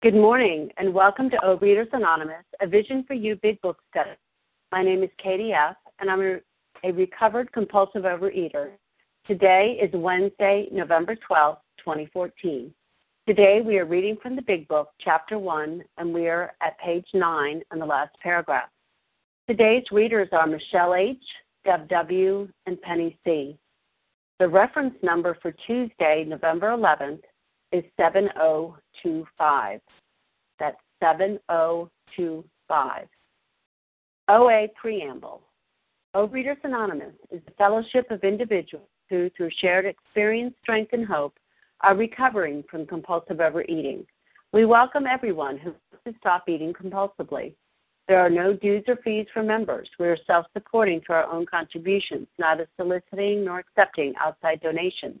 Good morning, and welcome to Overeaters Anonymous, a Vision for You Big Book study. My name is Katie F., and I'm a, recovered compulsive overeater. Today is Wednesday, November 12, 2014. Today we are reading from the Big Book, Chapter 1, and we are at page 9 in the last paragraph. Today's readers are Michelle H., Deb W., and Penny C. The reference number for Tuesday, November 11th, is 7025. That's 7025. OA Preamble. Overeaters Anonymous is a fellowship of individuals who, through shared experience, strength, and hope, are recovering from compulsive overeating. We welcome everyone who wants to stop eating compulsively. There are no dues or fees for members. We are self supporting through our own contributions, neither soliciting nor accepting outside donations.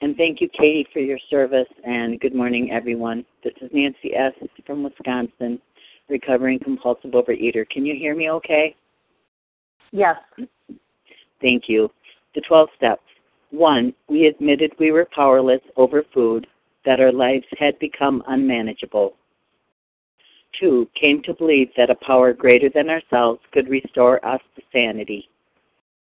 and thank you, Katie, for your service, and good morning, everyone. This is Nancy S. from Wisconsin, recovering compulsive overeater. Can you hear me okay? Yes. Thank you. The 12 steps. One, we admitted we were powerless over food, that our lives had become unmanageable. Two, came to believe that a power greater than ourselves could restore us to sanity.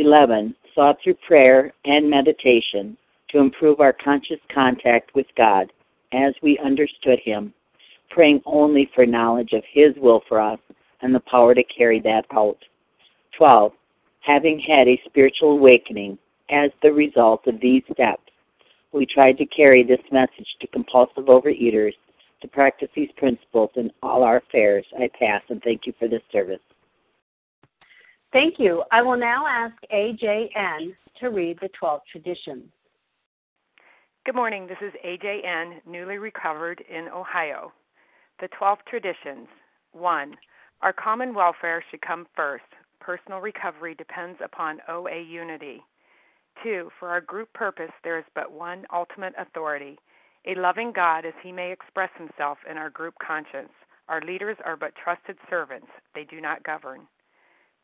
11 sought through prayer and meditation to improve our conscious contact with God as we understood Him, praying only for knowledge of His will for us and the power to carry that out. 12. Having had a spiritual awakening as the result of these steps, we tried to carry this message to compulsive overeaters to practice these principles in all our affairs. I pass and thank you for this service. Thank you. I will now ask AJN to read the 12 traditions. Good morning. This is AJN, newly recovered in Ohio. The 12 traditions. 1. Our common welfare should come first. Personal recovery depends upon OA unity. 2. For our group purpose, there is but one ultimate authority a loving God as he may express himself in our group conscience. Our leaders are but trusted servants, they do not govern.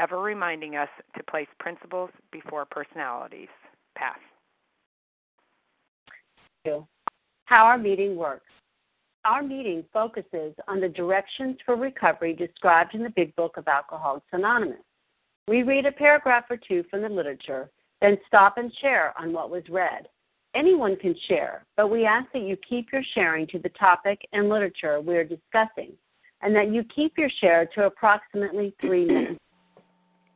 ever reminding us to place principles before personalities. Pass. How our meeting works. Our meeting focuses on the directions for recovery described in the Big Book of Alcoholics Anonymous. We read a paragraph or two from the literature, then stop and share on what was read. Anyone can share, but we ask that you keep your sharing to the topic and literature we are discussing, and that you keep your share to approximately three minutes.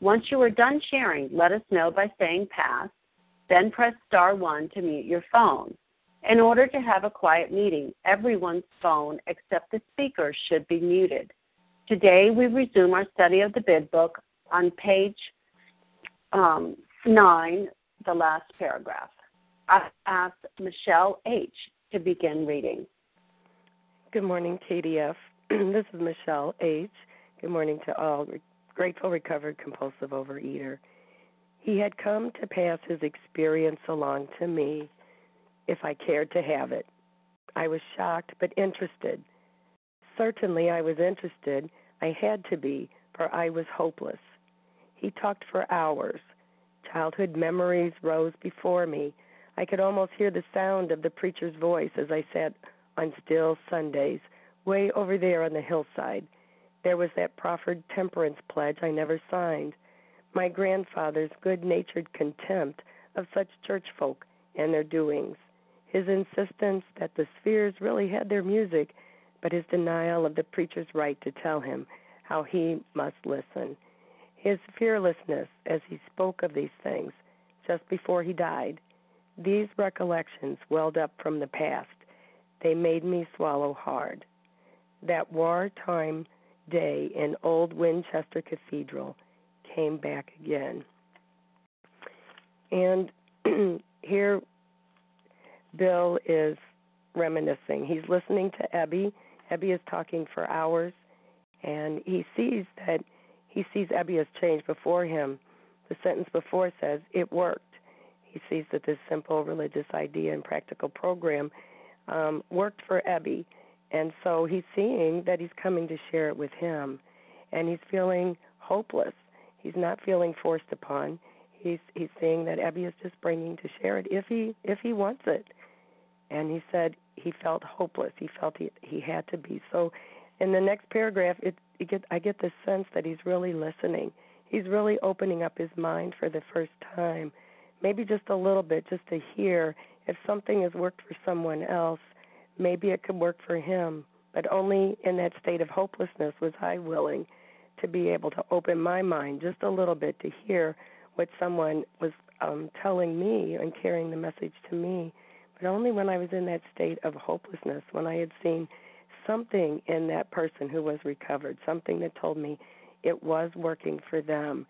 Once you are done sharing, let us know by saying pass, then press star 1 to mute your phone. In order to have a quiet meeting, everyone's phone except the speaker should be muted. Today, we resume our study of the Big Book on page um, 9, the last paragraph. I ask Michelle H. to begin reading. Good morning, KDF. this is Michelle H. Good morning to all. Grateful, recovered, compulsive overeater. He had come to pass his experience along to me if I cared to have it. I was shocked but interested. Certainly, I was interested. I had to be, for I was hopeless. He talked for hours. Childhood memories rose before me. I could almost hear the sound of the preacher's voice as I sat on still Sundays, way over there on the hillside. There was that proffered temperance pledge I never signed. My grandfather's good natured contempt of such church folk and their doings his insistence that the spheres really had their music, but his denial of the preacher's right to tell him how he must listen. His fearlessness as he spoke of these things just before he died. These recollections welled up from the past. They made me swallow hard. That wartime day in old Winchester Cathedral came back again. And here Bill is reminiscing. He's listening to Ebby. Ebby is talking for hours, and he sees that he sees Ebby has changed before him. The sentence before says, It worked. He sees that this simple religious idea and practical program um, worked for Ebby. And so he's seeing that he's coming to share it with him. And he's feeling hopeless. He's not feeling forced upon. He's he's seeing that Ebby is just bringing to share it if he if he wants it and he said he felt hopeless. He felt he he had to be. So, in the next paragraph, it, it get I get the sense that he's really listening. He's really opening up his mind for the first time, maybe just a little bit, just to hear if something has worked for someone else, maybe it could work for him. But only in that state of hopelessness was I willing to be able to open my mind just a little bit to hear what someone was um, telling me and carrying the message to me but only when I was in that state of hopelessness, when I had seen something in that person who was recovered, something that told me it was working for them.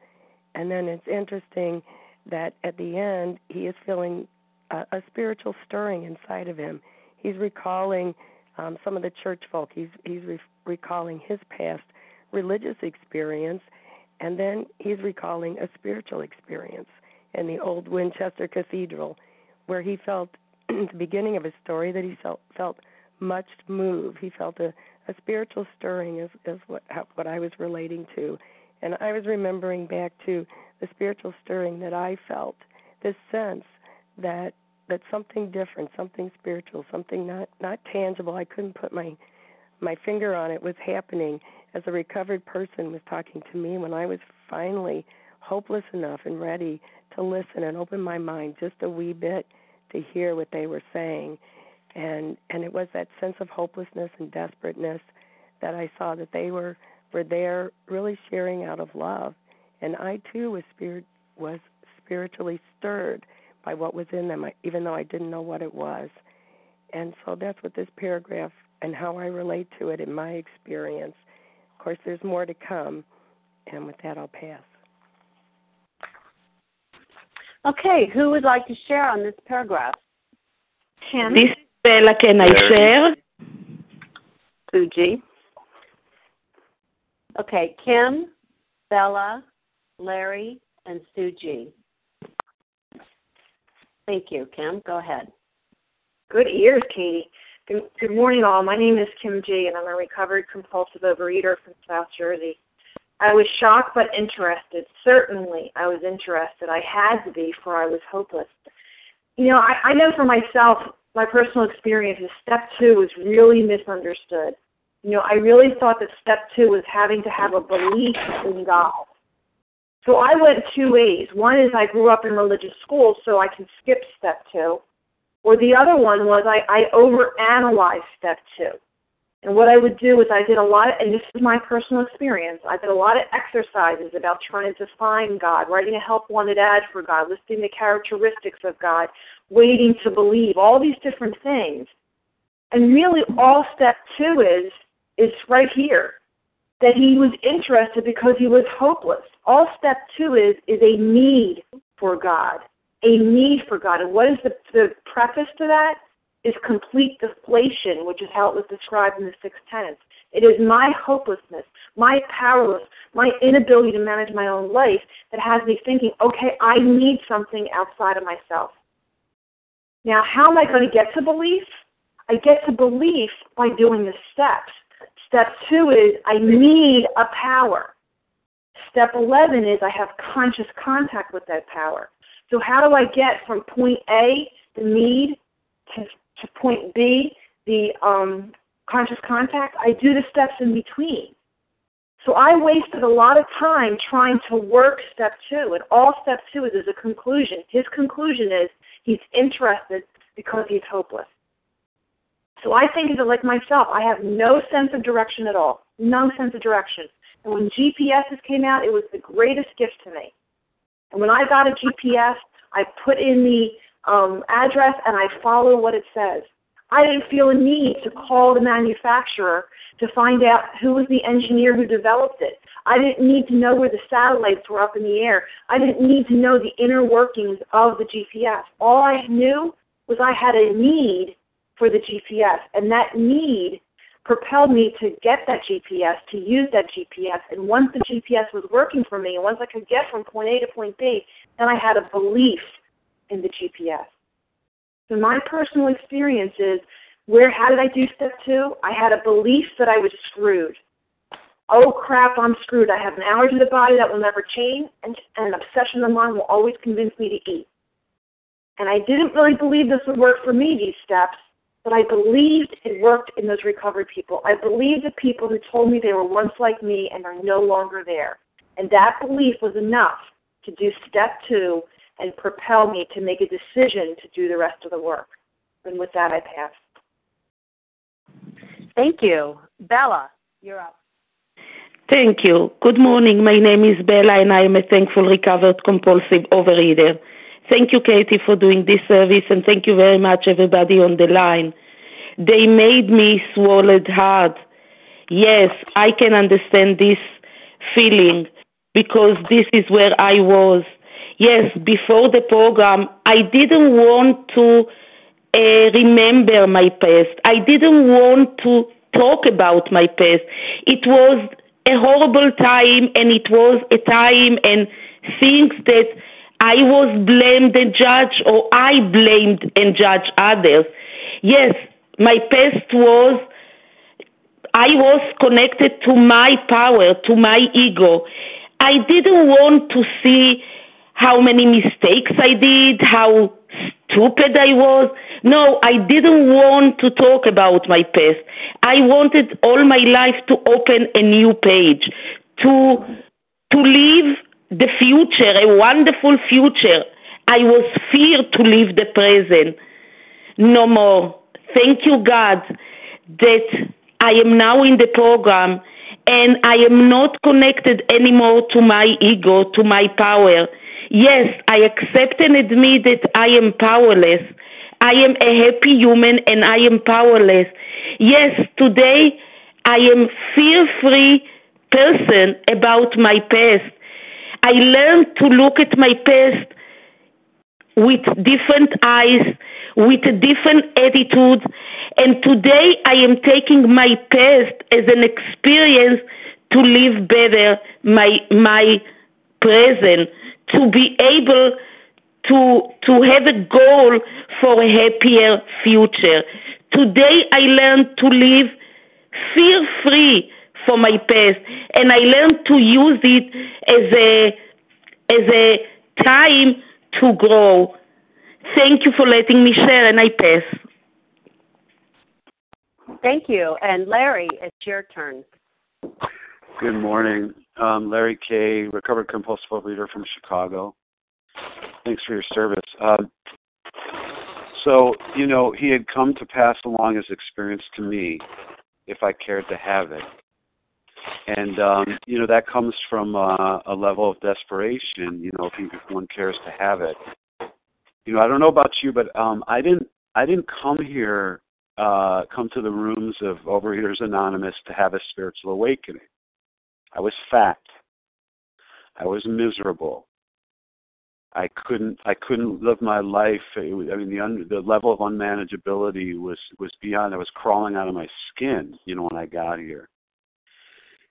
And then it's interesting that at the end, he is feeling a, a spiritual stirring inside of him. He's recalling um, some of the church folk. He's he's re- recalling his past religious experience, and then he's recalling a spiritual experience in the old Winchester Cathedral, where he felt at the beginning of his story that he felt felt much moved. He felt a, a spiritual stirring, is is what what I was relating to, and I was remembering back to the spiritual stirring that I felt. This sense that that something different, something spiritual, something not not tangible. I couldn't put my my finger on it. Was happening, as a recovered person was talking to me when I was finally hopeless enough and ready to listen and open my mind just a wee bit to hear what they were saying. And and it was that sense of hopelessness and desperateness that I saw that they were were there really sharing out of love. And I too was spirit was spiritually stirred by what was in them even though I didn't know what it was and so that's what this paragraph and how I relate to it in my experience of course there's more to come and with that I'll pass Okay, who would like to share on this paragraph? Kim. This is Bella. Can I share? Suji. Okay, Kim, Bella, Larry, and Suji. Thank you, Kim. Go ahead. Good ears, Katie. Good, good morning, all. My name is Kim G, and I'm a recovered compulsive overeater from South Jersey. I was shocked but interested. Certainly, I was interested. I had to be, for I was hopeless. You know, I, I know for myself, my personal experience is step two was really misunderstood. You know, I really thought that step two was having to have a belief in God. So I went two ways. One is I grew up in religious schools, so I can skip step two. Or the other one was I, I overanalyzed step two. And what I would do is I did a lot, of, and this is my personal experience, I did a lot of exercises about trying to find God, writing a help wanted ad for God, listing the characteristics of God, waiting to believe, all these different things. And really all step two is, is right here, that he was interested because he was hopeless. All step two is, is a need for God, a need for God. And what is the, the preface to that? is complete deflation, which is how it was described in the six tenets. It is my hopelessness, my powerlessness, my inability to manage my own life that has me thinking, okay, I need something outside of myself. Now, how am I going to get to belief? I get to belief by doing the steps. Step two is I need a power. Step 11 is I have conscious contact with that power. So, how do I get from point A, the need, to to point B, the um, conscious contact, I do the steps in between. So I wasted a lot of time trying to work step two, and all step two is, is a conclusion. His conclusion is he's interested because he's hopeless. So I think of it like myself. I have no sense of direction at all. No sense of direction. And when GPSs came out, it was the greatest gift to me. And when I got a GPS, I put in the um, address and I follow what it says. I didn't feel a need to call the manufacturer to find out who was the engineer who developed it. I didn't need to know where the satellites were up in the air. I didn't need to know the inner workings of the GPS. All I knew was I had a need for the GPS, and that need propelled me to get that GPS, to use that GPS. And once the GPS was working for me, and once I could get from point A to point B, then I had a belief in the GPS. So my personal experience is where how did I do step two? I had a belief that I was screwed. Oh crap, I'm screwed. I have an allergy to the body that will never change and, and an obsession of mine will always convince me to eat. And I didn't really believe this would work for me, these steps, but I believed it worked in those recovered people. I believed the people who told me they were once like me and are no longer there. And that belief was enough to do step two and propel me to make a decision to do the rest of the work. And with that, I pass. Thank you. Bella, you're up. Thank you. Good morning. My name is Bella, and I am a thankful recovered compulsive overeater. Thank you, Katie, for doing this service, and thank you very much, everybody on the line. They made me swallowed hard. Yes, I can understand this feeling because this is where I was yes, before the program, I didn't want to uh, remember my past. I didn't want to talk about my past. It was a horrible time, and it was a time and things that I was blamed and judged, or I blamed and judged others. Yes, my past was. I was connected to my power, to my ego. I didn't want to see how many mistakes I did, how stupid I was. No, I didn't want to talk about my past. I wanted all my life to open a new page, to to live the future, a wonderful future. I was feared to leave the present. No more. Thank you, God, that I am now in the program and I am not connected anymore to my ego, to my power. Yes, I accept and admit that I am powerless. I am a happy human and I am powerless. Yes, today I am fear free person about my past. I learned to look at my past with different eyes, with a different attitude. And today I am taking my past as an experience to live better my my present, to be able to to have a goal for a happier future. Today I learned to live fear free for my past and I learned to use it as a as a time to grow. Thank you for letting me share, and I pass. Thank you. And Larry, it's your turn. Good morning. Um, Larry K., recovered compulsive overeater from Chicago. Thanks for your service. Um, so, you know, he had come to pass along his experience to me if I cared to have it. And, um, you know, that comes from uh, a level of desperation, you know, if, you if one cares to have it you know, I don't know about you, but um, I didn't I didn't come here uh, come to the rooms of Overeaters Anonymous to have a spiritual awakening. I was fat. I was miserable. I couldn't I couldn't live my life. I mean the un, the level of unmanageability was was beyond. I was crawling out of my skin, you know, when I got here.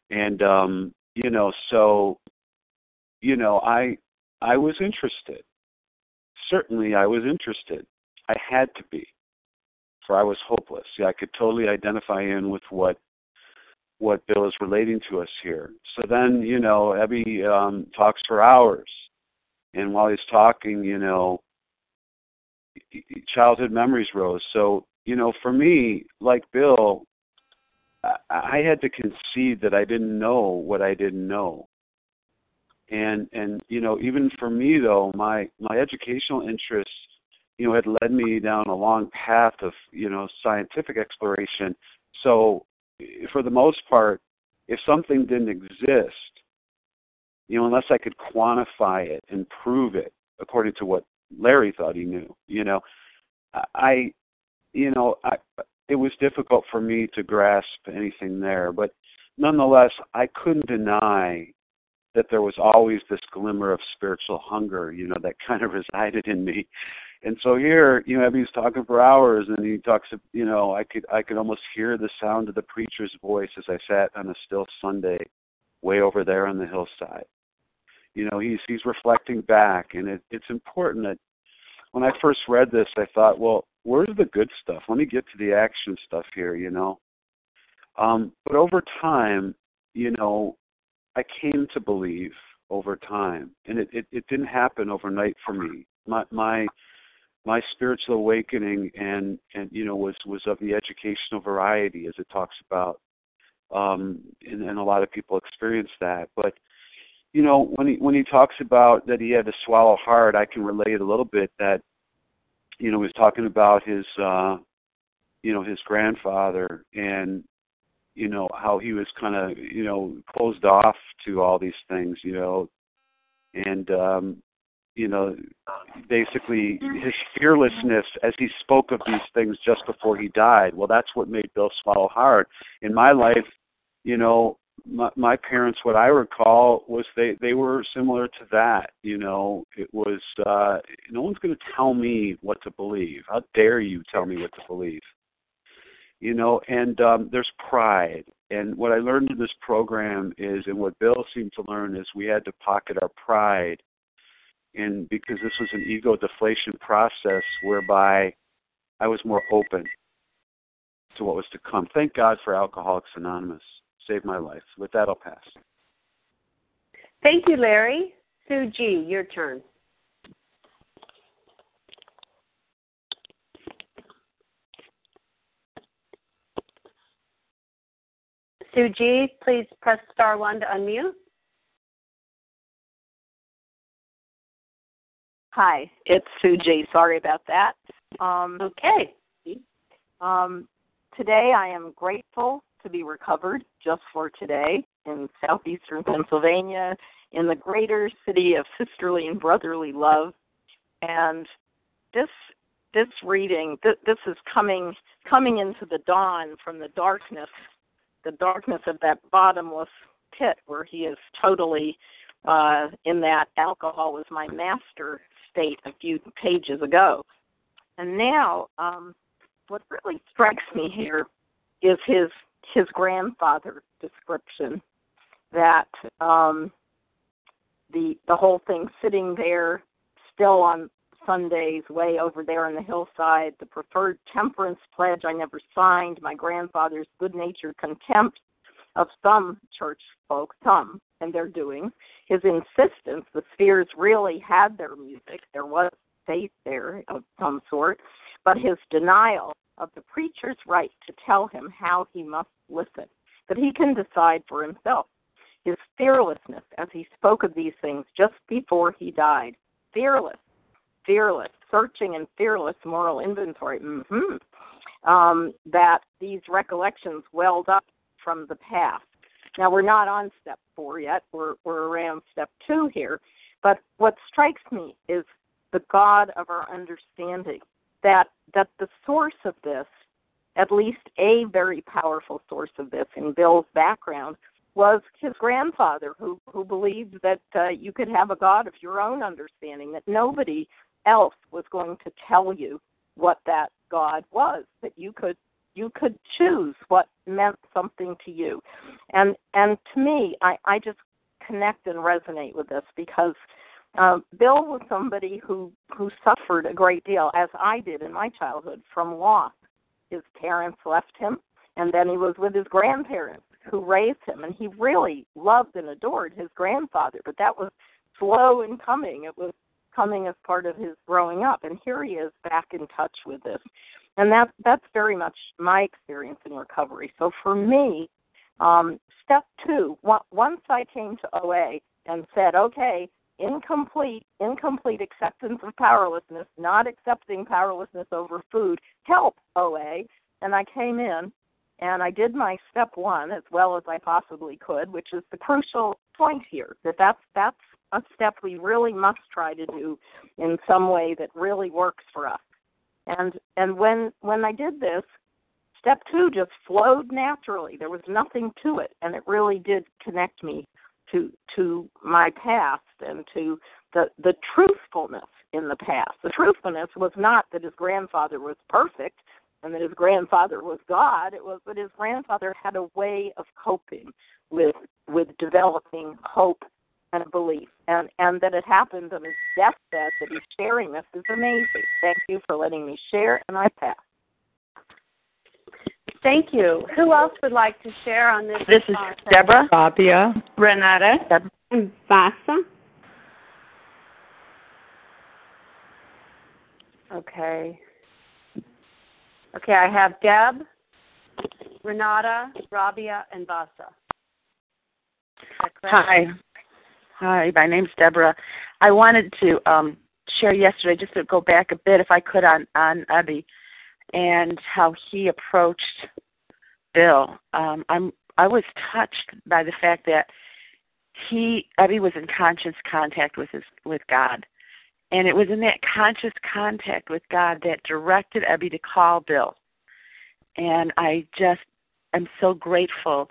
And um, you know, so you know, I I was interested certainly I was interested. I had to be, for I was hopeless. Yeah, I could totally identify in with what what Bill is relating to us here. So then, you know, Ebby um, talks for hours, and while he's talking, you know, childhood memories rose. So, you know, for me, like Bill, I had to concede that I didn't know what I didn't know. And and you know even for me though my my educational interests you know had led me down a long path of you know scientific exploration. So for the most part if something didn't exist you know unless i could quantify it and prove it according to what larry thought he knew you know i you know i it was difficult for me to grasp anything there but nonetheless i couldn't deny that there was always this glimmer of spiritual hunger, you know, that kind of resided in me. And so here, you know, he's talking for hours, and he talks, you know, I could I could almost hear the sound of the preacher's voice as I sat on a still Sunday, way over there on the hillside. You know, he's he's reflecting back, and it, it's important that when I first read this, I thought, well, where's the good stuff? Let me get to the action stuff here, you know. Um, but over time, you know, I came to believe over time, and it, it, it didn't happen overnight for me. My my my spiritual awakening and and you know was was of the educational variety as it talks about um and, and a lot of people experience that but you know when he when he talks about that he had to swallow hard i can relate a little bit that you know he was talking about his uh you know his grandfather and you know how he was kind of you know closed off to all these things you know? And um you know basically his fearlessness as he spoke of these things just before he died. Well that's what made bill swallow hard. In my life you know my, my parents what i recall was they they were similar to that you know? It was uh no one's going to tell me what to believe. How dare you tell me what to believe? You know and um there's pride. And what i learned in this program is and what bill seemed to learn is we had to pocket our pride. And because this was an ego deflation process whereby i was more open to what was to come. Thank god for alcoholics anonymous saved my life. With that, I'll pass. Thank you, Larry. Sue G., your turn. Sue G., please press star one to unmute. Hi, it's Sue G. Sorry about that. Um, okay. Um, today I am grateful to be recovered just for today in southeastern Pennsylvania in the greater city of sisterly and brotherly love. And this this reading, th- this is coming coming into the dawn from the darkness, the darkness of that bottomless pit where he is totally uh, in that alcohol was my master state a few pages ago. And now, um, what really strikes me here is his his grandfather description that um, the the whole thing sitting there still on Sundays way over there on the hillside, the preferred temperance pledge I never signed, my grandfather's good natured contempt of some church folk, some, and they're doing, his insistence. The spheres really had their music, there was faith there of some sort, but his denial of the preacher's right to tell him how he must listen, that he can decide for himself. His fearlessness as he spoke of these things just before he died. Fearless, fearless, searching and fearless moral inventory. Mm-hmm. Um, that these recollections welled up from the past. Now we're not on step four yet. We're we're around step two here. But what strikes me is the God of our understanding. That that the source of this, at least a very powerful source of this in Bill's background, was his grandfather, who who believed that uh, you could have a God of your own understanding, that nobody else was going to tell you what that God was, that you could you could choose what meant something to you. And and to me i i just connect and resonate with this because uh, bill was somebody who who suffered a great deal as i did in my childhood from loss. His parents left him and then he was with his grandparents who raised him and he really loved and adored his grandfather but that was slow in coming. It was coming as part of his growing up and here he is back in touch with this. And that that's very much my experience in recovery. So for me, um, step two, once I came to OA and said, okay, incomplete, incomplete acceptance of powerlessness, not accepting powerlessness over food, help OA, and I came in and I did my step one as well as I possibly could, which is the crucial point here that that's that's a step we really must try to do in some way that really works for us. And and when when I did this, step two just flowed naturally. There was nothing to it, and it really did connect me to to my past and to the the truthfulness in the past. The truthfulness was not that his grandfather was perfect and that his grandfather was God. It was that his grandfather had a way of coping with with developing hope and a belief. And and that it happened on his deathbed that he's sharing this is amazing. Thank you for letting me share and I pass. Thank you. Who else would like to share on this? This is Deborah. Fabia. Renata. Deb- Vasa. Okay. Okay, I have Deb, Renata, Rabia, and Vasa. Hi. Hi, my name's Deborah. I wanted to um, share yesterday, just to go back a bit, if I could, on on Abby and how he approached Bill. Um, I'm I was touched by the fact that he Abby was in conscious contact with his with God, and it was in that conscious contact with God that directed Abby to call Bill. And I just am so grateful.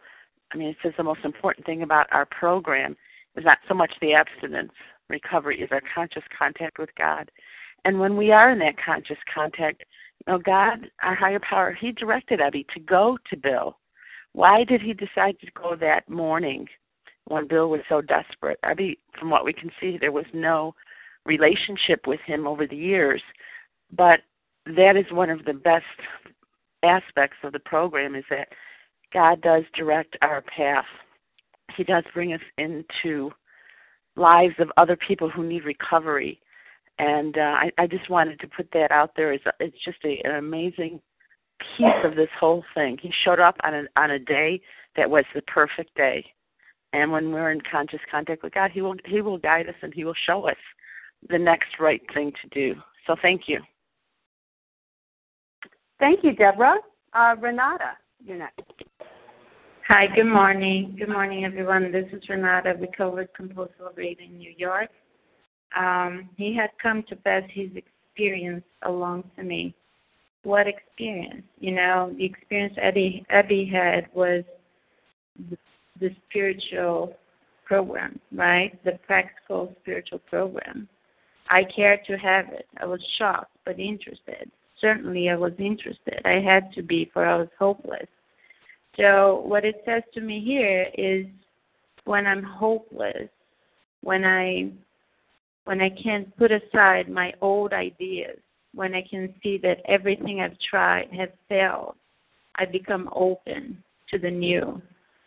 I mean, it says the most important thing about our program is not so much the abstinence. Recovery is our conscious contact with God. And when we are in that conscious contact, know, God, our higher power, He directed Abby to go to Bill. Why did He decide to go that morning when Bill was so desperate? Abby, from what we can see, there was no relationship with him over the years. But that is one of the best aspects of the program is that God does direct our path he does bring us into lives of other people who need recovery. And uh, I, I just wanted to put that out there. It's, it's just a, an amazing piece of this whole thing. He showed up on a, on a day that was the perfect day. And when we're in conscious contact with God, He will He will guide us and He will show us the next right thing to do. So thank you. Thank you, Deborah. Uh, Renata, you're next. Hi, good morning. Good morning, everyone. This is Renata, recovered compulsive overeater in New York. Um, he had come to pass his experience along to me. What experience? You know, the experience Eddie Abby had was the, the spiritual program, right? The practical spiritual program. I cared to have it. I was shocked but interested. Certainly, I was interested. I had to be, for I was hopeless. So, what it says to me here is when I'm hopeless, when I when I can put aside my old ideas, when I can see that everything I've tried has failed, I become open to the new.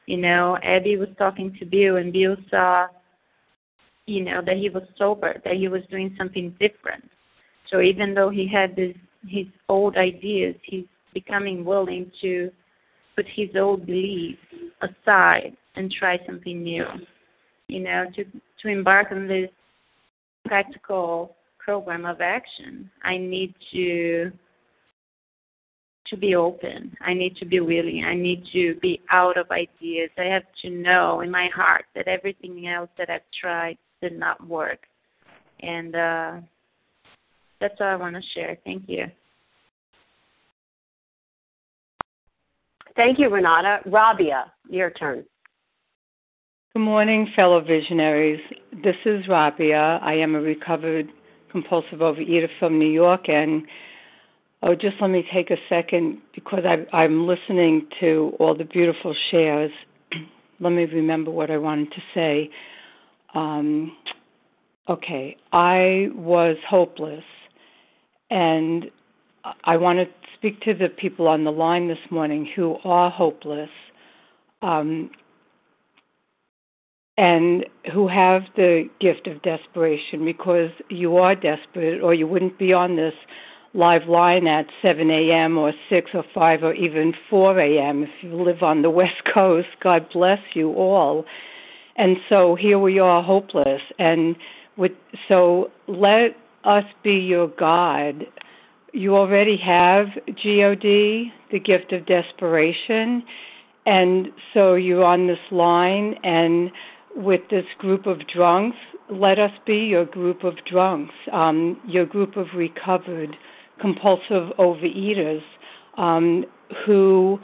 You know, Abby was talking to Bill, and Bill saw, you know, that he was sober, that he was doing something different. So even though he had this, his old ideas, he's becoming willing to put his old beliefs aside and try something new. You know, to to embark on this practical program of action, I need to to be open. I need to be willing. I need to be out of ideas. I have to know in my heart that everything else that I've tried did not work. And uh, that's all I want to share. Thank you. Thank you, Renata. Rabia, your turn. Good morning, fellow visionaries. This is Rabia. I am a recovered compulsive overeater from New York, and oh, just let me take a second because I, I'm listening to all the beautiful shares. let me remember what I wanted to say. Um, okay, I was hopeless, and I want to speak to the people on the line this morning who are hopeless. Um, and who have the gift of desperation because you are desperate or you wouldn't be on this live line at 7 a.m. or 6 or 5 or even 4 a.m. if you live on the West Coast. God bless you all. And so here we are, hopeless. And with, so let us be your God. You already have GOD, the gift of desperation. And so you're on this line and with this group of drunks, let us be your group of drunks, um, your group of recovered compulsive overeaters um, who,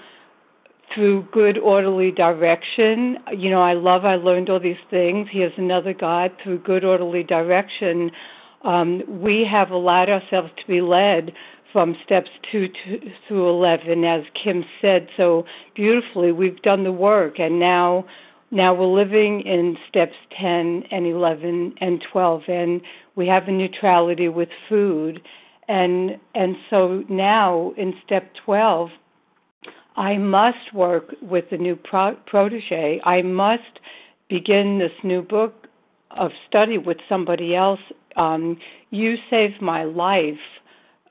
through good orderly direction, you know, I love, I learned all these things. Here's another God. Through good orderly direction, um, we have allowed ourselves to be led from steps two to, through 11, as Kim said so beautifully. We've done the work, and now now we're living in steps 10 and 11 and 12, and we have a neutrality with food. And, and so now in step 12, I must work with the new pro- protege. I must begin this new book of study with somebody else. Um, you saved my life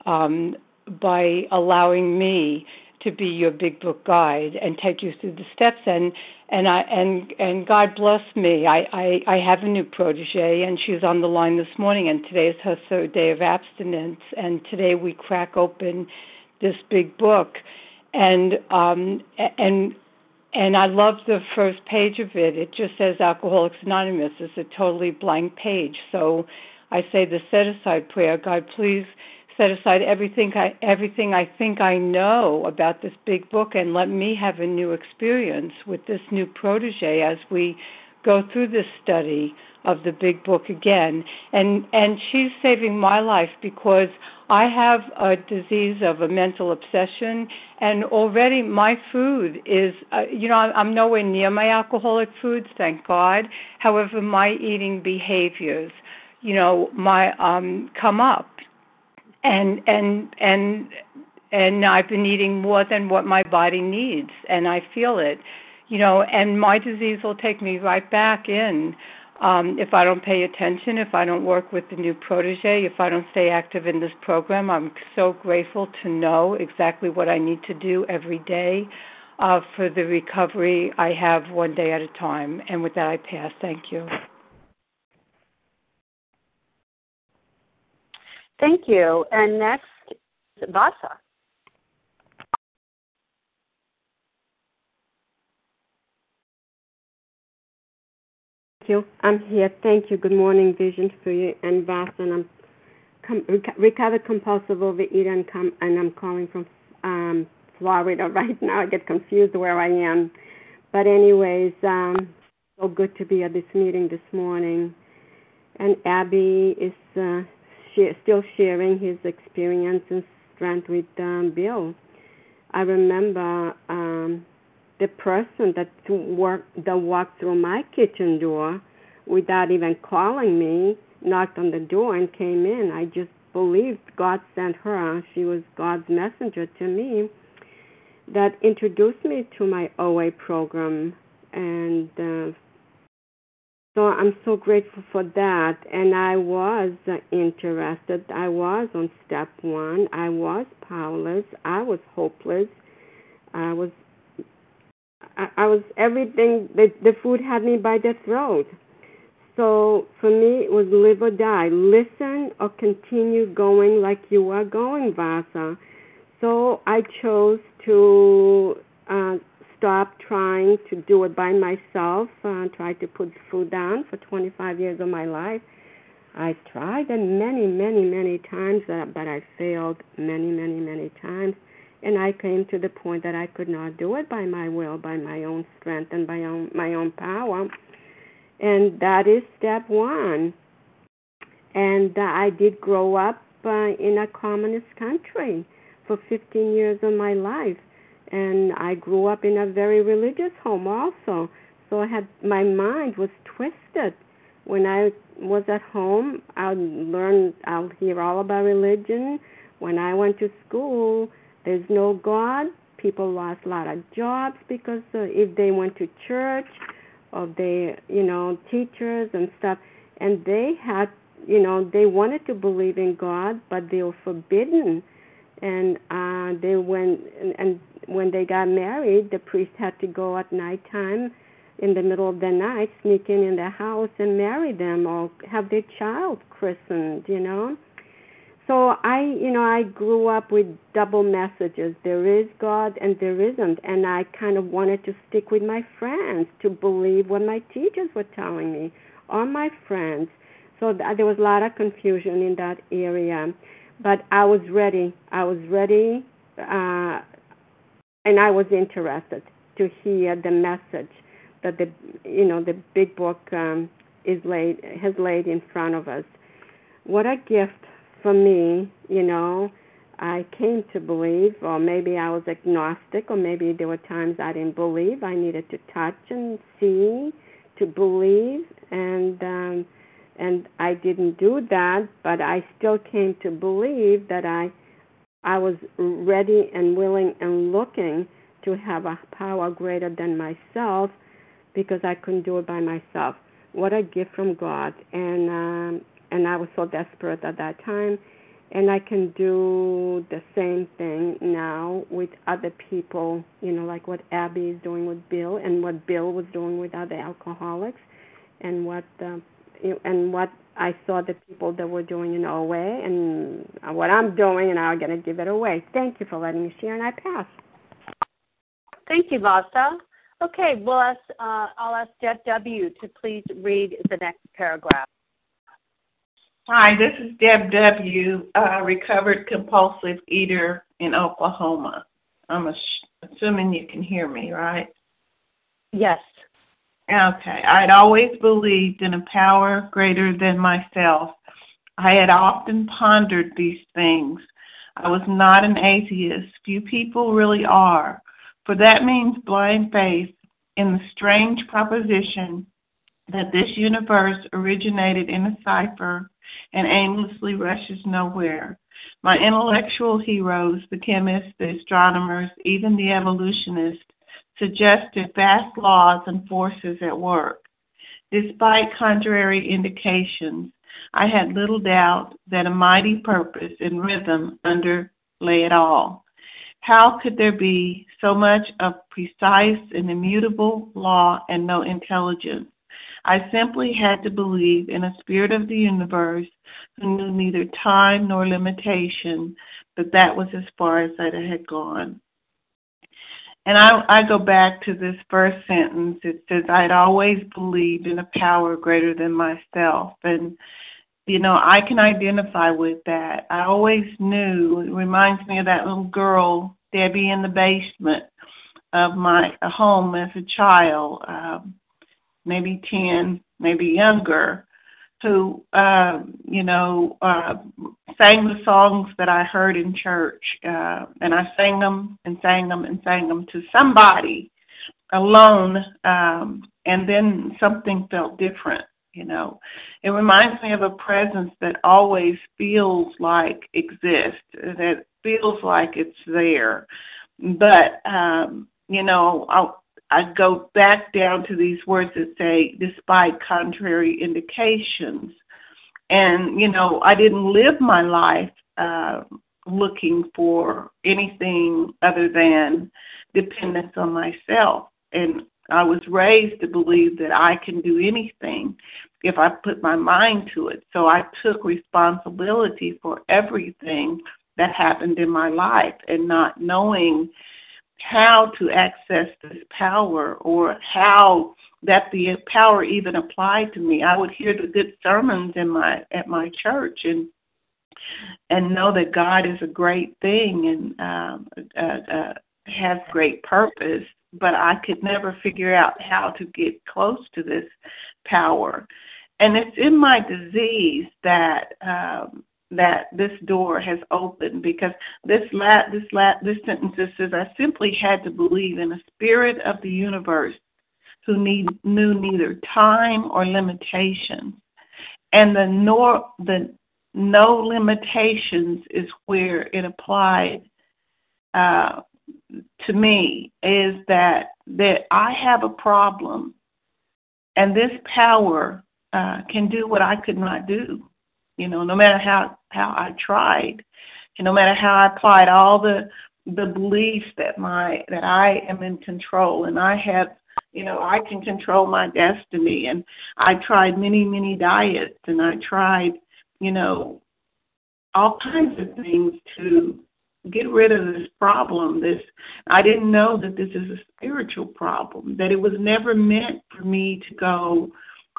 um, by allowing me to be your big book guide and take you through the steps and and I and and God bless me. I, I I have a new protege, and she's on the line this morning. And today is her third day of abstinence. And today we crack open this big book, and um and and I love the first page of it. It just says Alcoholics Anonymous. It's a totally blank page. So I say the set aside prayer. God, please set aside everything I everything I think I know about this big book and let me have a new experience with this new protege as we go through this study of the big book again. And and she's saving my life because I have a disease of a mental obsession and already my food is uh, you know I'm nowhere near my alcoholic foods thank God. However my eating behaviors you know my um come up and and and and I've been eating more than what my body needs, and I feel it, you know. And my disease will take me right back in um, if I don't pay attention, if I don't work with the new protege, if I don't stay active in this program. I'm so grateful to know exactly what I need to do every day. uh, for the recovery. I have one day at a time. And with that, I pass. Thank you. Thank you. And next, Vasa. Thank you. I'm here. Thank you. Good morning, Vision for you and Vasa. And I'm com- recovered compulsive overeater, and, com- and I'm calling from um, Florida right now. I get confused where I am. But anyways, um, so good to be at this meeting this morning. And Ebby is uh, sh- still sharing his experience and strength with um, Bill. I remember um, the person that worked that walked through my kitchen door without even calling me knocked on the door and came in. I just believed God sent her. She was God's messenger to me that introduced me to my OA program. And uh, so I'm so grateful for that. And I was uh, interested. I was on step one. I was powerless. I was hopeless. I was I, was everything. The, the food had me by the throat. So for me, it was live or die. Listen or continue going like you are going, Vasa. So I chose to uh, stop trying to do it by myself, uh, try to put food down for 25 years of my life. I tried it many, many, many times, uh, but I failed many, many, many times. And I came to the point that I could not do it by my will, by my own strength, and by own, my own power. And that is step one. And uh, I did grow up uh, in a communist country for 15 years of my life. And I grew up in a very religious home also. So I had my mind was twisted. When I was at home, I'd learn, I'd hear all about religion. When I went to school, there's no God. People lost a lot of jobs because uh, if they went to church, or they, you know teachers and stuff and they had you know they wanted to believe in god but they were forbidden and uh they went and, and when they got married the priest had to go at night time in the middle of the night sneak in in the house and marry them or have their child christened you know so I, you know, I grew up with double messages. There is God and there isn't. And I kind of wanted to stick with my friends to believe what my teachers were telling me or my friends. So th- there was a lot of confusion in that area. But I was ready. I was ready. Uh, and I was interested to hear the message that the, you know, the big book um, is laid, has laid in front of us. What a gift for me, you know, I came to believe, or maybe I was agnostic, or maybe there were times I didn't believe. I needed to touch and see to believe, and um, and I didn't do that, but I still came to believe that I I was ready and willing and looking to have a power greater than myself because I couldn't do it by myself. What a gift from God, and um, and I was so desperate at that time. And I can do the same thing now with other people, you know, like what Ebby is doing with Bill, and what Bill was doing with other alcoholics, and what uh, and what I saw the people that were doing in OA, and what I'm doing, and I'm going to give it away. Thank you for letting me share, and I pass. Thank you, Vasa. Okay, well, ask, uh, I'll ask Deb W. to please read the next paragraph. Hi, this is Deb W., uh, recovered compulsive eater in Oklahoma. I'm assuming you can hear me, right? Yes. Okay. I'd always believed in a power greater than myself. I had often pondered these things. I was not an atheist. Few people really are. For that means blind faith in the strange proposition that this universe originated in a cipher and aimlessly rushes nowhere. My intellectual heroes, the chemists, the astronomers, even the evolutionists, suggested vast laws and forces at work. Despite contrary indications, I had little doubt that a mighty purpose and rhythm underlay it all. How could there be so much of precise and immutable law and no intelligence? I simply had to believe in a spirit of the universe who knew neither time nor limitation, but that was as far as I had gone. And I, I go back to this first sentence. It says, I'd always believed in a power greater than myself. And, you know, I can identify with that. I always knew, it reminds me of that little girl, Debbie, in the basement of my home as a child, um, maybe 10, maybe younger who, uh, you know, uh, sang the songs that I heard in church, uh, and I sang them and sang them and sang them to somebody alone, um, and then something felt different. You know, it reminds me of a presence that always feels like exists, that feels like it's there, but um, you know, I I go back down to these words that say, despite contrary indications. And, you know, I didn't live my life uh, looking for anything other than dependence on myself. And I was raised to believe that I can do anything if I put my mind to it. So I took responsibility for everything that happened in my life and not knowing how to access this power or how that the power even applied to me. I would hear the good sermons in my at my church and and know that God is a great thing and um, uh, uh, has great purpose, but I could never figure out how to get close to this power. And it's in my disease that um, that this door has opened because this la- this la- this sentence says I simply had to believe in a spirit of the universe who need, knew neither time or limitations, and the nor the no limitations is where it applied uh, to me is that that I have a problem, and this power uh, can do what I could not do you know, no matter how how I tried, and no matter how I applied all the the beliefs that my that I am in control and I have you know I can control my destiny and I tried many many diets and I tried you know all kinds of things to get rid of this problem this I didn't know that this is a spiritual problem that it was never meant for me to go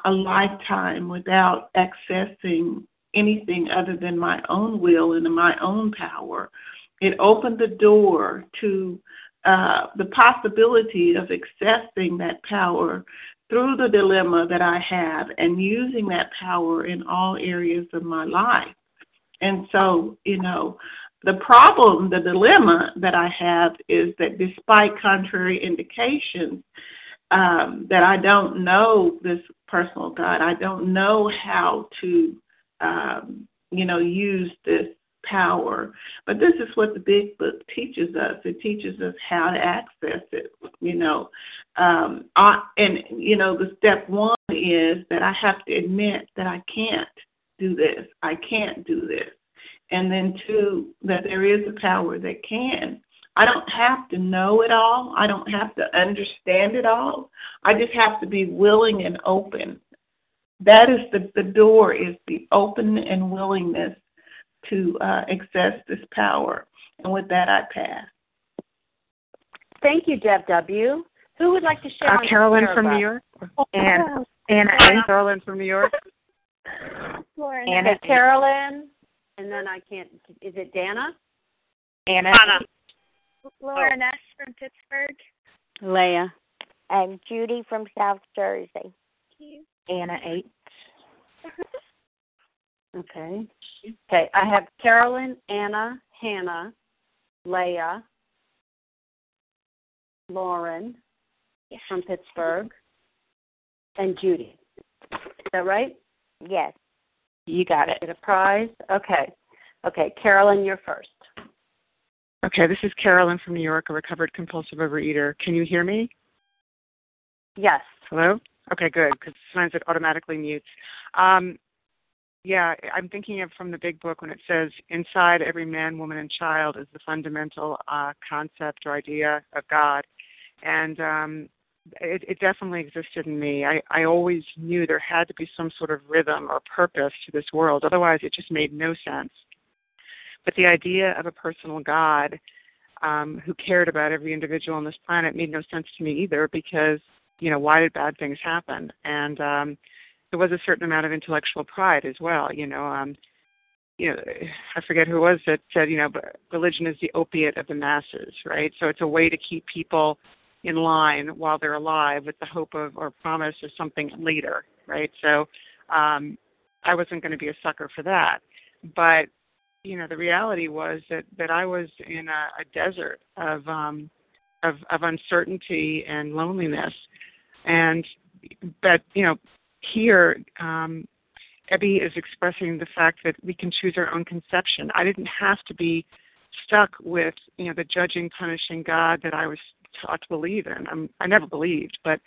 a lifetime without accessing anything other than my own will and my own power. It opened the door to uh, the possibility of accessing that power through the dilemma that I have and using that power in all areas of my life. And so, you know, the problem, the dilemma that I have is that despite contrary indications, um, that I don't know this personal God, I don't know how to um, you know, use this power. But this is what the big book teaches us. It teaches us how to access it. You know, um, I, and you know, the step one is that I have to admit that I can't do this. I can't do this. And then two, that there is a power that can. I don't have to know it all. I don't have to understand it all. I just have to be willing and open that is the, the door is the open and willingness to uh, access this power. And with that, I pass. Thank you, Deb W. Who would like to share? Uh, Carolyn from New York. And Anna A. Carolyn from New York. Lauren. Anna Carolyn. And then I can't. Is it Dana? Anna. Anna. Lauren oh. S. from Pittsburgh. Leah. And Judy from South Jersey. Anna eight. Mm-hmm. okay. Okay. I have Carolyn, Anna, Hannah, Leah, Lauren yes. from Pittsburgh, and Judy. Is that right? Yes. You got it. Get a prize. Okay. Okay, Carolyn, you're first. Okay, this is Carolyn from New York, a recovered compulsive overeater. Can you hear me? Yes. Hello? Okay, good, because sometimes it automatically mutes. Um, yeah, I'm thinking of from the big book when it says inside every man, woman, and child is the fundamental uh, concept or idea of God, and um, it, it definitely existed in me. I, I always knew there had to be some sort of rhythm or purpose to this world, otherwise it just made no sense. But the idea of a personal God um, who cared about every individual on this planet made no sense to me either because you know why did bad things happen and um there was a certain amount of intellectual pride as well. You know, um, you know, I forget who it was that said, you know, religion is the opiate of the masses, right? So it's a way to keep people in line while they're alive with the hope of or promise of something later, right? So um, I wasn't going to be a sucker for that, but you know, the reality was that that I was in a, a desert of um, of of uncertainty and loneliness, and but you know here, um, Ebby is expressing the fact that we can choose our own conception. I didn't have to be stuck with you know the judging, punishing God that I was taught to believe in. I'm, I never believed, but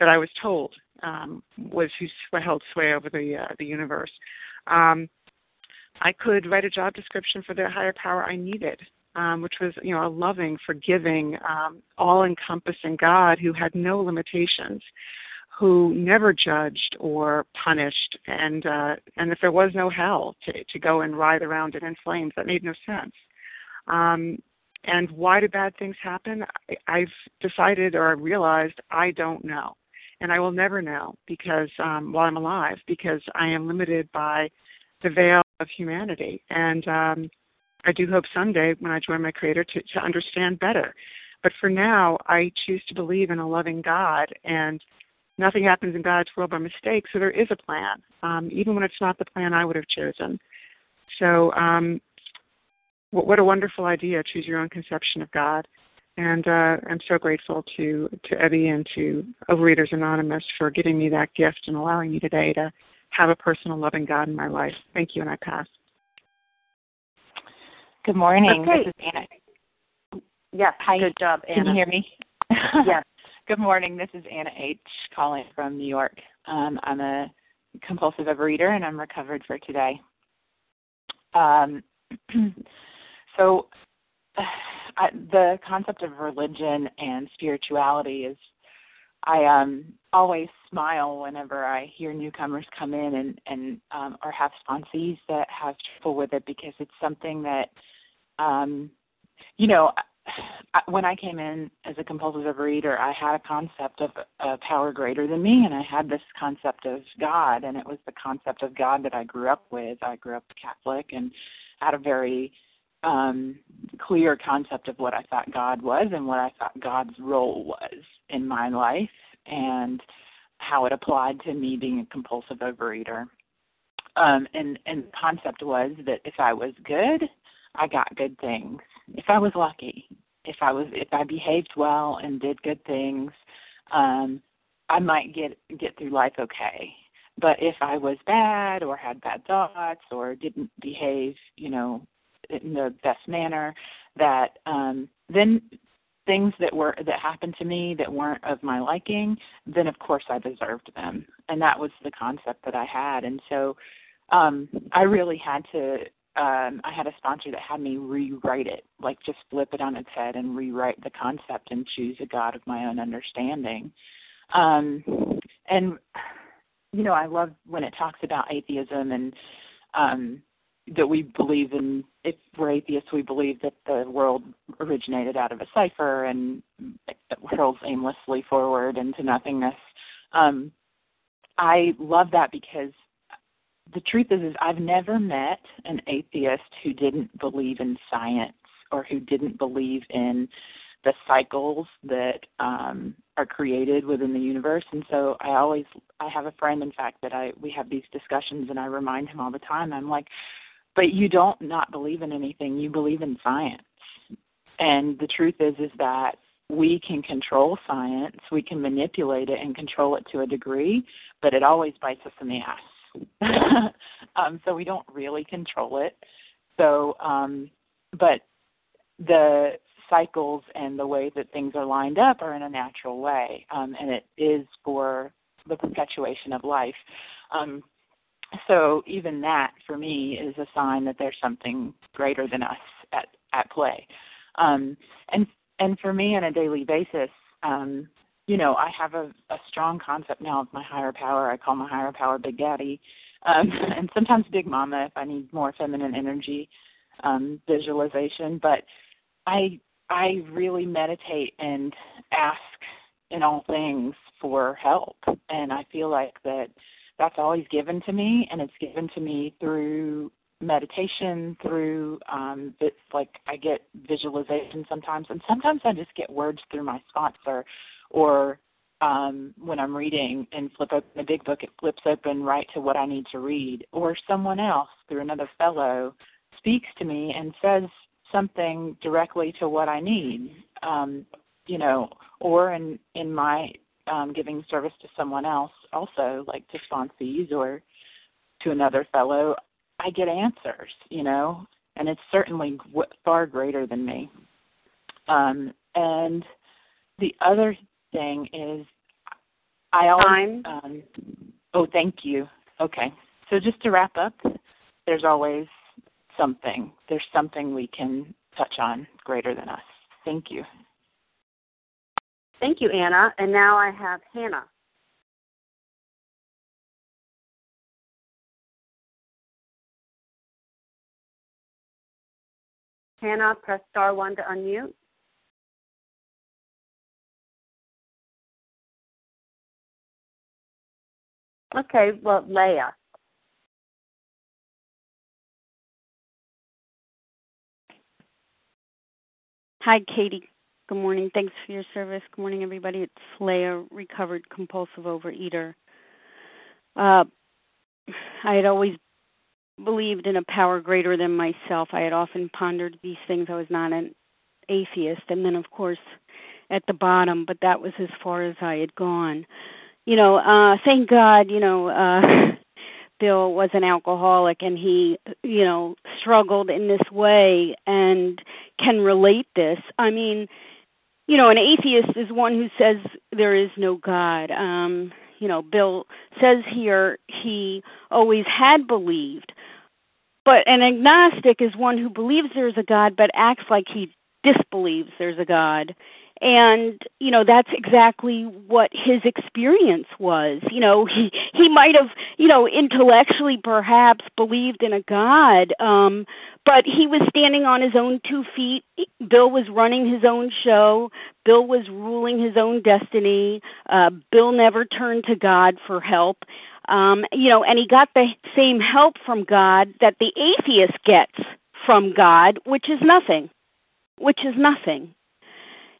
that I was told um, was who held sway over the uh, the universe. Um, I could write a job description for the higher power I needed, um, which was you know a loving, forgiving, um, all-encompassing God who had no limitations who never judged or punished and uh and if there was no hell to to go and ride around it in flames. That made no sense. Um and why do bad things happen? I, i've decided or I realized i don't know. And i will never know because um while i'm alive because i am limited by the veil of humanity. And um i do hope someday when i join my creator to to understand better but for now i choose to believe in a loving god and nothing happens in God's world by mistake, so there is a plan, um, even when it's not the plan I would have chosen. So, um, what, what a wonderful idea! Choose your own conception of God, and uh, I'm so grateful to to Ebby and to Overeaters Anonymous for giving me that gift and allowing me today to have a personal, loving God in my life. Thank you, and I pass. Good morning. Okay. This is Anna. Yes. Hi. Good job, Anna. Can you hear me? yes. Good morning. This is Anna H. calling from New York. Um, I'm a compulsive overeater and I'm recovered for today. Um, so, I, the concept of religion and spirituality is, I um, always smile whenever I hear newcomers come in and and um, or have sponsees that have trouble with it because it's something that, um, you know, I, when I came in as a compulsive overeater, I had a concept of a power greater than me, and I had this concept of God, and it was the concept of God that I grew up with. I grew up Catholic and had a very um clear concept of what I thought God was and what I thought God's role was in my life and how it applied to me being a compulsive overeater. Um and and the concept was that if I was good, I got good things. If I was lucky, if I was if I behaved well and did good things, um, I might get get through life okay. But if I was bad or had bad thoughts or didn't behave, you know, in the best manner, that um, then things that were that happened to me that weren't of my liking, then of course I deserved them, and that was the concept that I had. And so um, I really had to um, I had a sponsor that had me rewrite it, like just flip it on its head and rewrite the concept and choose a God of my own understanding. Um, and you know, I love when it talks about atheism and um, that we believe in. If we're atheists, we believe that the world originated out of a cipher and hurls aimlessly forward into nothingness. Um, I love that because the truth is is I've never met an atheist who didn't believe in science or who didn't believe in the cycles that um are created within the universe. And so I always I have a friend in fact that I we have these discussions and I remind him all the time. I'm like but you don't not believe in anything. You believe in science. And the truth is is that we can control science. We can manipulate it and control it to a degree but it always bites us in the ass um, so we don't really control it. So, um, but the cycles and the way that things are lined up are in a natural way, um, and it is for the perpetuation of life. Um, so even that for me is a sign that there's something greater than us at at play um and and for me on a daily basis um you know i have a, a strong concept now of my higher power. I call my higher power big daddy. Um and sometimes big mama if i need more feminine energy um visualization. But i i really meditate and ask in all things for help. And i feel like that that's always given to me. And it's given to me through meditation through um it's like i get visualization sometimes. And sometimes i just get words through my sponsor or um when i'm reading and flip open the big book it flips open right to what i need to read or someone else through another fellow speaks to me and says something directly to what i need um you know or in in my um, giving service to someone else, also like to sponsees or to another fellow, I get answers, you know, and it's certainly far greater than me. Um, and the other thing is, I always. Um, oh, thank you. Okay, so just to wrap up, there's always something. There's something we can touch on greater than us. Thank you. Thank you, Anna. And now I have Hannah. Hannah, press star one to unmute. Okay, well, Leah. Hi, Katie. Good morning. Thanks for your service. Good morning, everybody. It's Leah, recovered compulsive overeater. Uh, I had always believed in a power greater than myself. I had often pondered these things. I was not an atheist. And then, of course, at the bottom, but that was as far as I had gone. You know, uh, thank God, you know, uh, Bill was an alcoholic and he, you know, struggled in this way and can relate this. I mean, you know, an atheist is one who says there is no God. Um, you know, Bill says here he always had believed. But an agnostic is one who believes there's a God but acts like he disbelieves there's a God. And, you know, that's exactly what his experience was. You know, he he might have, you know, intellectually perhaps believed in a God, um, but he was standing on his own two feet. Bill was running his own show. Bill was ruling his own destiny. Uh, Bill never turned to God for help. Um, you know, and he got the same help from God that the atheist gets from God, which is nothing. Which is nothing.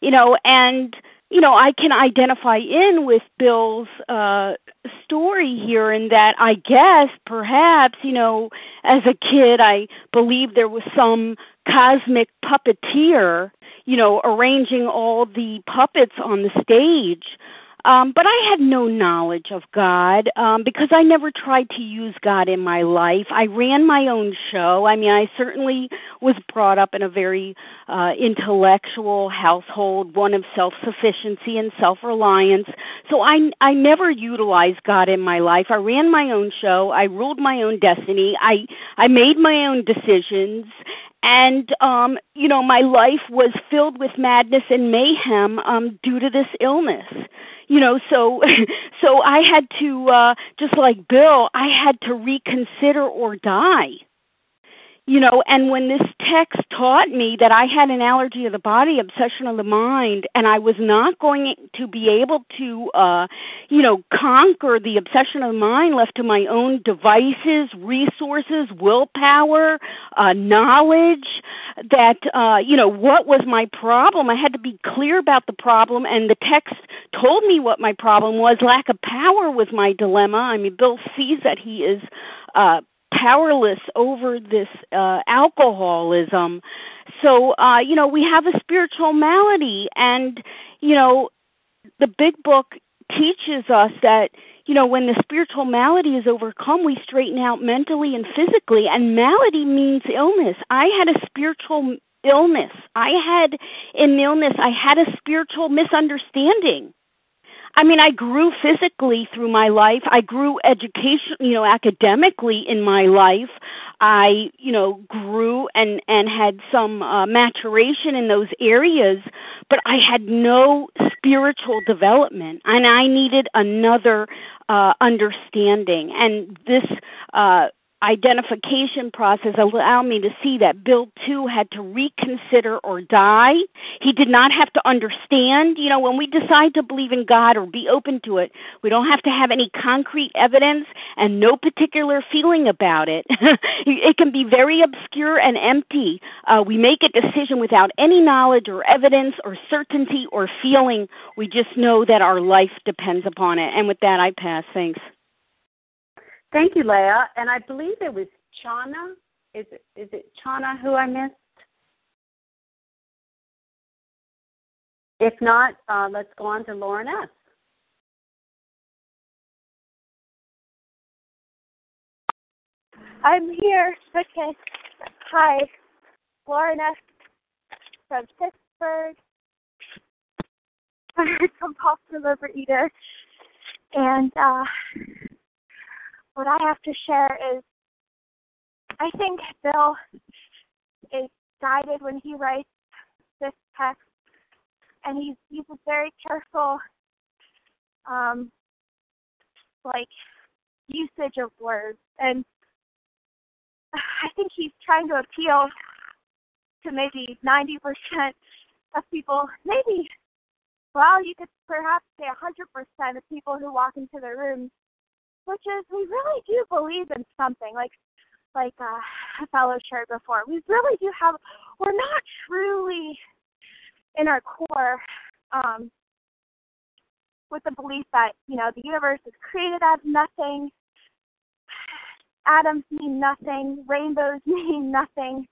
You know, and you know, I can identify in with Bill's uh story here in that I guess perhaps, you know, as a kid I believed there was some cosmic puppeteer, you know, arranging all the puppets on the stage um, but I had no knowledge of God um, because I never tried to use God in my life. I ran my own show. I mean, I certainly was brought up in a very uh, intellectual household, one of self sufficiency and self reliance. So I, I never utilized God in my life. I ran my own show. I ruled my own destiny. I, I made my own decisions and um you know my life was filled with madness and mayhem um due to this illness you know so so i had to uh just like bill i had to reconsider or die. You know and when this text taught me that i had an allergy of the body obsession of the mind and i was not going to be able to uh you know conquer the obsession of the mind left to my own devices resources willpower uh knowledge that uh you know what was my problem? I had to be clear about the problem and the text told me what my problem was lack of power was my dilemma i mean bill sees that he is uh powerless over this uh, alcoholism. So, uh, you know, we have a spiritual malady, and, you know, the big book teaches us that, you know, when the spiritual malady is overcome, we straighten out mentally and physically, and malady means illness. I had a spiritual illness. I had an illness. I had a spiritual misunderstanding. I mean, I grew physically through my life. I grew education, you know, academically in my life. I, you know, grew and and had some uh, maturation in those areas, but I had no spiritual development, and I needed another uh, understanding. And this uh, identification process allowed me to see that Bill too had to reconsider or die. He did not have to understand. You know, when we decide to believe in God or be open to it, we don't have to have any concrete evidence and no particular feeling about it. it can be very obscure and empty. Uh, we make a decision without any knowledge or evidence or certainty or feeling. We just know that our life depends upon it. And with that, I pass. Thanks. Thank you, Leah. And I believe it was Chana. Is it is it Chana who I missed? If not, uh, let's go on to Lauren S. I'm here. Okay. Hi. Lauren S. from Pittsburgh. I'm a compulsive overeater. And uh what I have to share is I think Bill is guided when he writes this text and he uses very careful um like usage of words. And I think he's trying to appeal to maybe 90% of people, maybe, well, you could perhaps say a 100% of people who walk into the room which is we really do believe in something like like uh, a fellow shared before. We really do have. We're not truly in our core um, with the belief that you know the universe is created out of nothing. Atoms mean nothing. Rainbows mean nothing.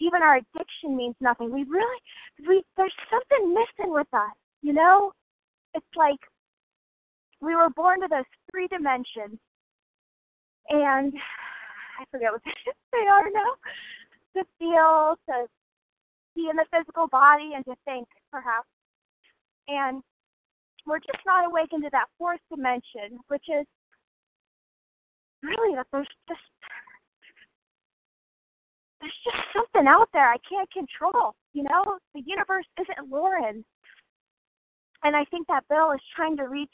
Even our addiction means nothing. We really, we there's something missing with us. You know, it's like we were born to those three dimensions, and I forget what they are now. To feel, to be in the physical body, and to think, perhaps. And we're just not awakened to that fourth dimension, which is really that there's just there's just something out there I can't control. You know, the universe isn't Lauren. And I think that Bill is trying to reach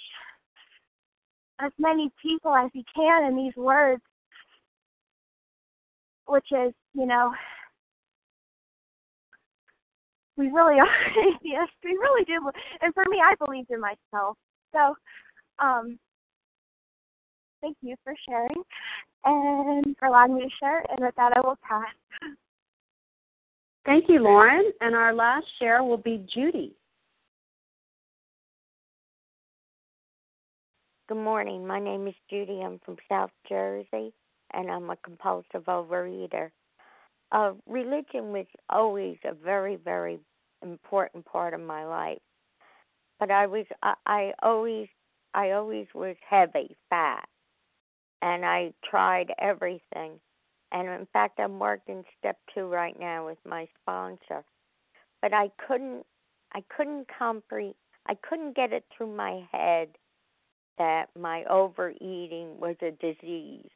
as many people as he can in these words, which is, you know, we really are atheists. We really do. And for me, I believed in myself. So, um, thank you for sharing and for allowing me to share. And with that, I will pass. Thank you, Lauren. And our last share will be Judy. Good morning. My name is Judy. I'm from South Jersey, and I'm a compulsive overeater. Uh, religion was always a very, very important part of my life, but I was I, I always I always was heavy, fat, and I tried everything. And in fact, I'm working step two right now with my sponsor, but I couldn't I couldn't comprehend I couldn't get it through my head that my overeating was a disease.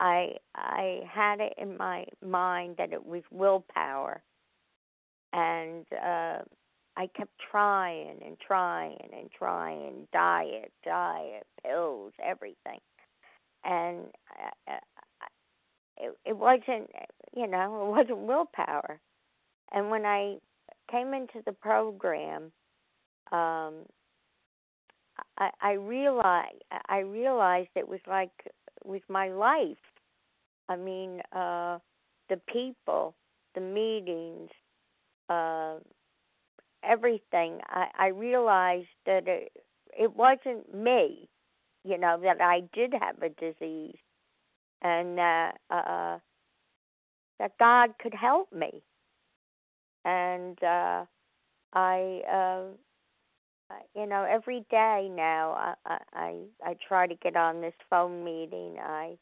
I I had it in my mind that it was willpower, and uh, I kept trying and trying and trying diet, diet, pills, everything, and uh, uh it it wasn't you know it wasn't willpower. And when I came into the program, um, I, I realized I realized it was like with my life. I mean, uh, the people, the meetings, uh, everything. I, I realized that it, it wasn't me, you know, that I did have a disease, and that uh, that God could help me. And uh, I uh, you know, every day now I, I I try to get on this phone meeting. I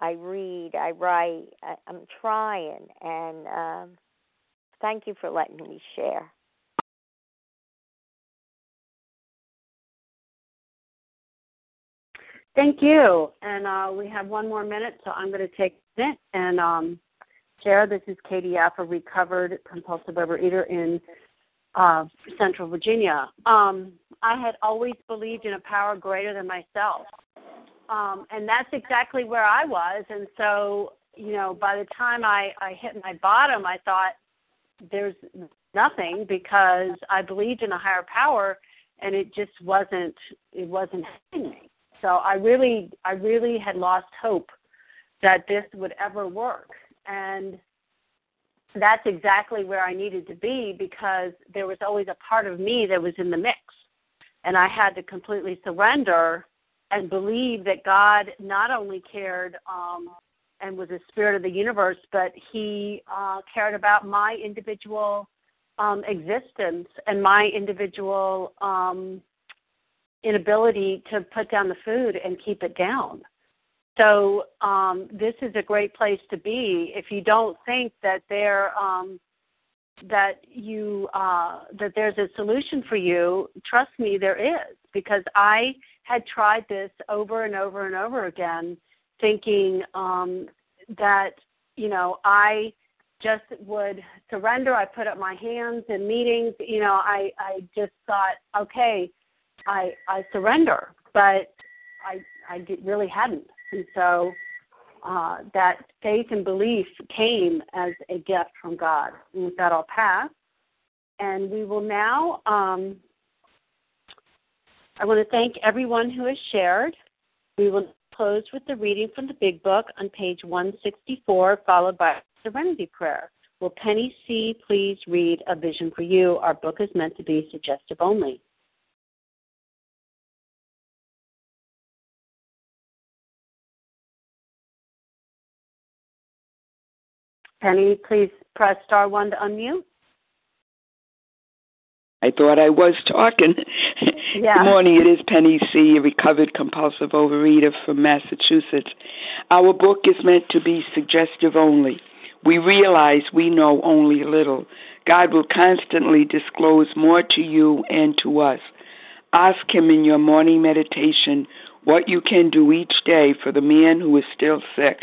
I read, I write. I, I'm trying, and um, thank you for letting me share. Thank you. And uh, we have one more minute, so I'm going to take it and um, share. This is Katie F., a recovered compulsive overeater in uh, Central Virginia. Um, I had always believed in a power greater than myself. Um, and that's exactly where I was. And so, you know, by the time I, I hit my bottom, I thought there's nothing because I believed in a higher power and it just wasn't it wasn't me. So I really I really had lost hope that this would ever work. And that's exactly where I needed to be because there was always a part of me that was in the mix. And I had to completely surrender and believe that God not only cared um, and was the spirit of the universe, but He uh, cared about my individual um, existence and my individual um, inability to put down the food and keep it down. So um, this is a great place to be if you don't think that there um, that you uh, that there's a solution for you. Trust me, there is because I had tried this over and over and over again, thinking um, that you know I just would surrender. I put up my hands in meetings. You know, I I just thought, okay, I I surrender, but I I really hadn't. And so uh, that faith and belief came as a gift from God. And with that, I'll pass. And we will now, um, I want to thank everyone who has shared. We will close with the reading from the Big Book on page 164, followed by Serenity Prayer. Will Penny C. please read A Vision for You? Our book is meant to be suggestive only. Penny, please press star one to unmute. I thought I was talking. Yeah. Good morning. It is Penny C., a recovered compulsive overeater from Massachusetts. Our book is meant to be suggestive only. We realize we know only little. God will constantly disclose more to you and to us. Ask Him in your morning meditation what you can do each day for the man who is still sick.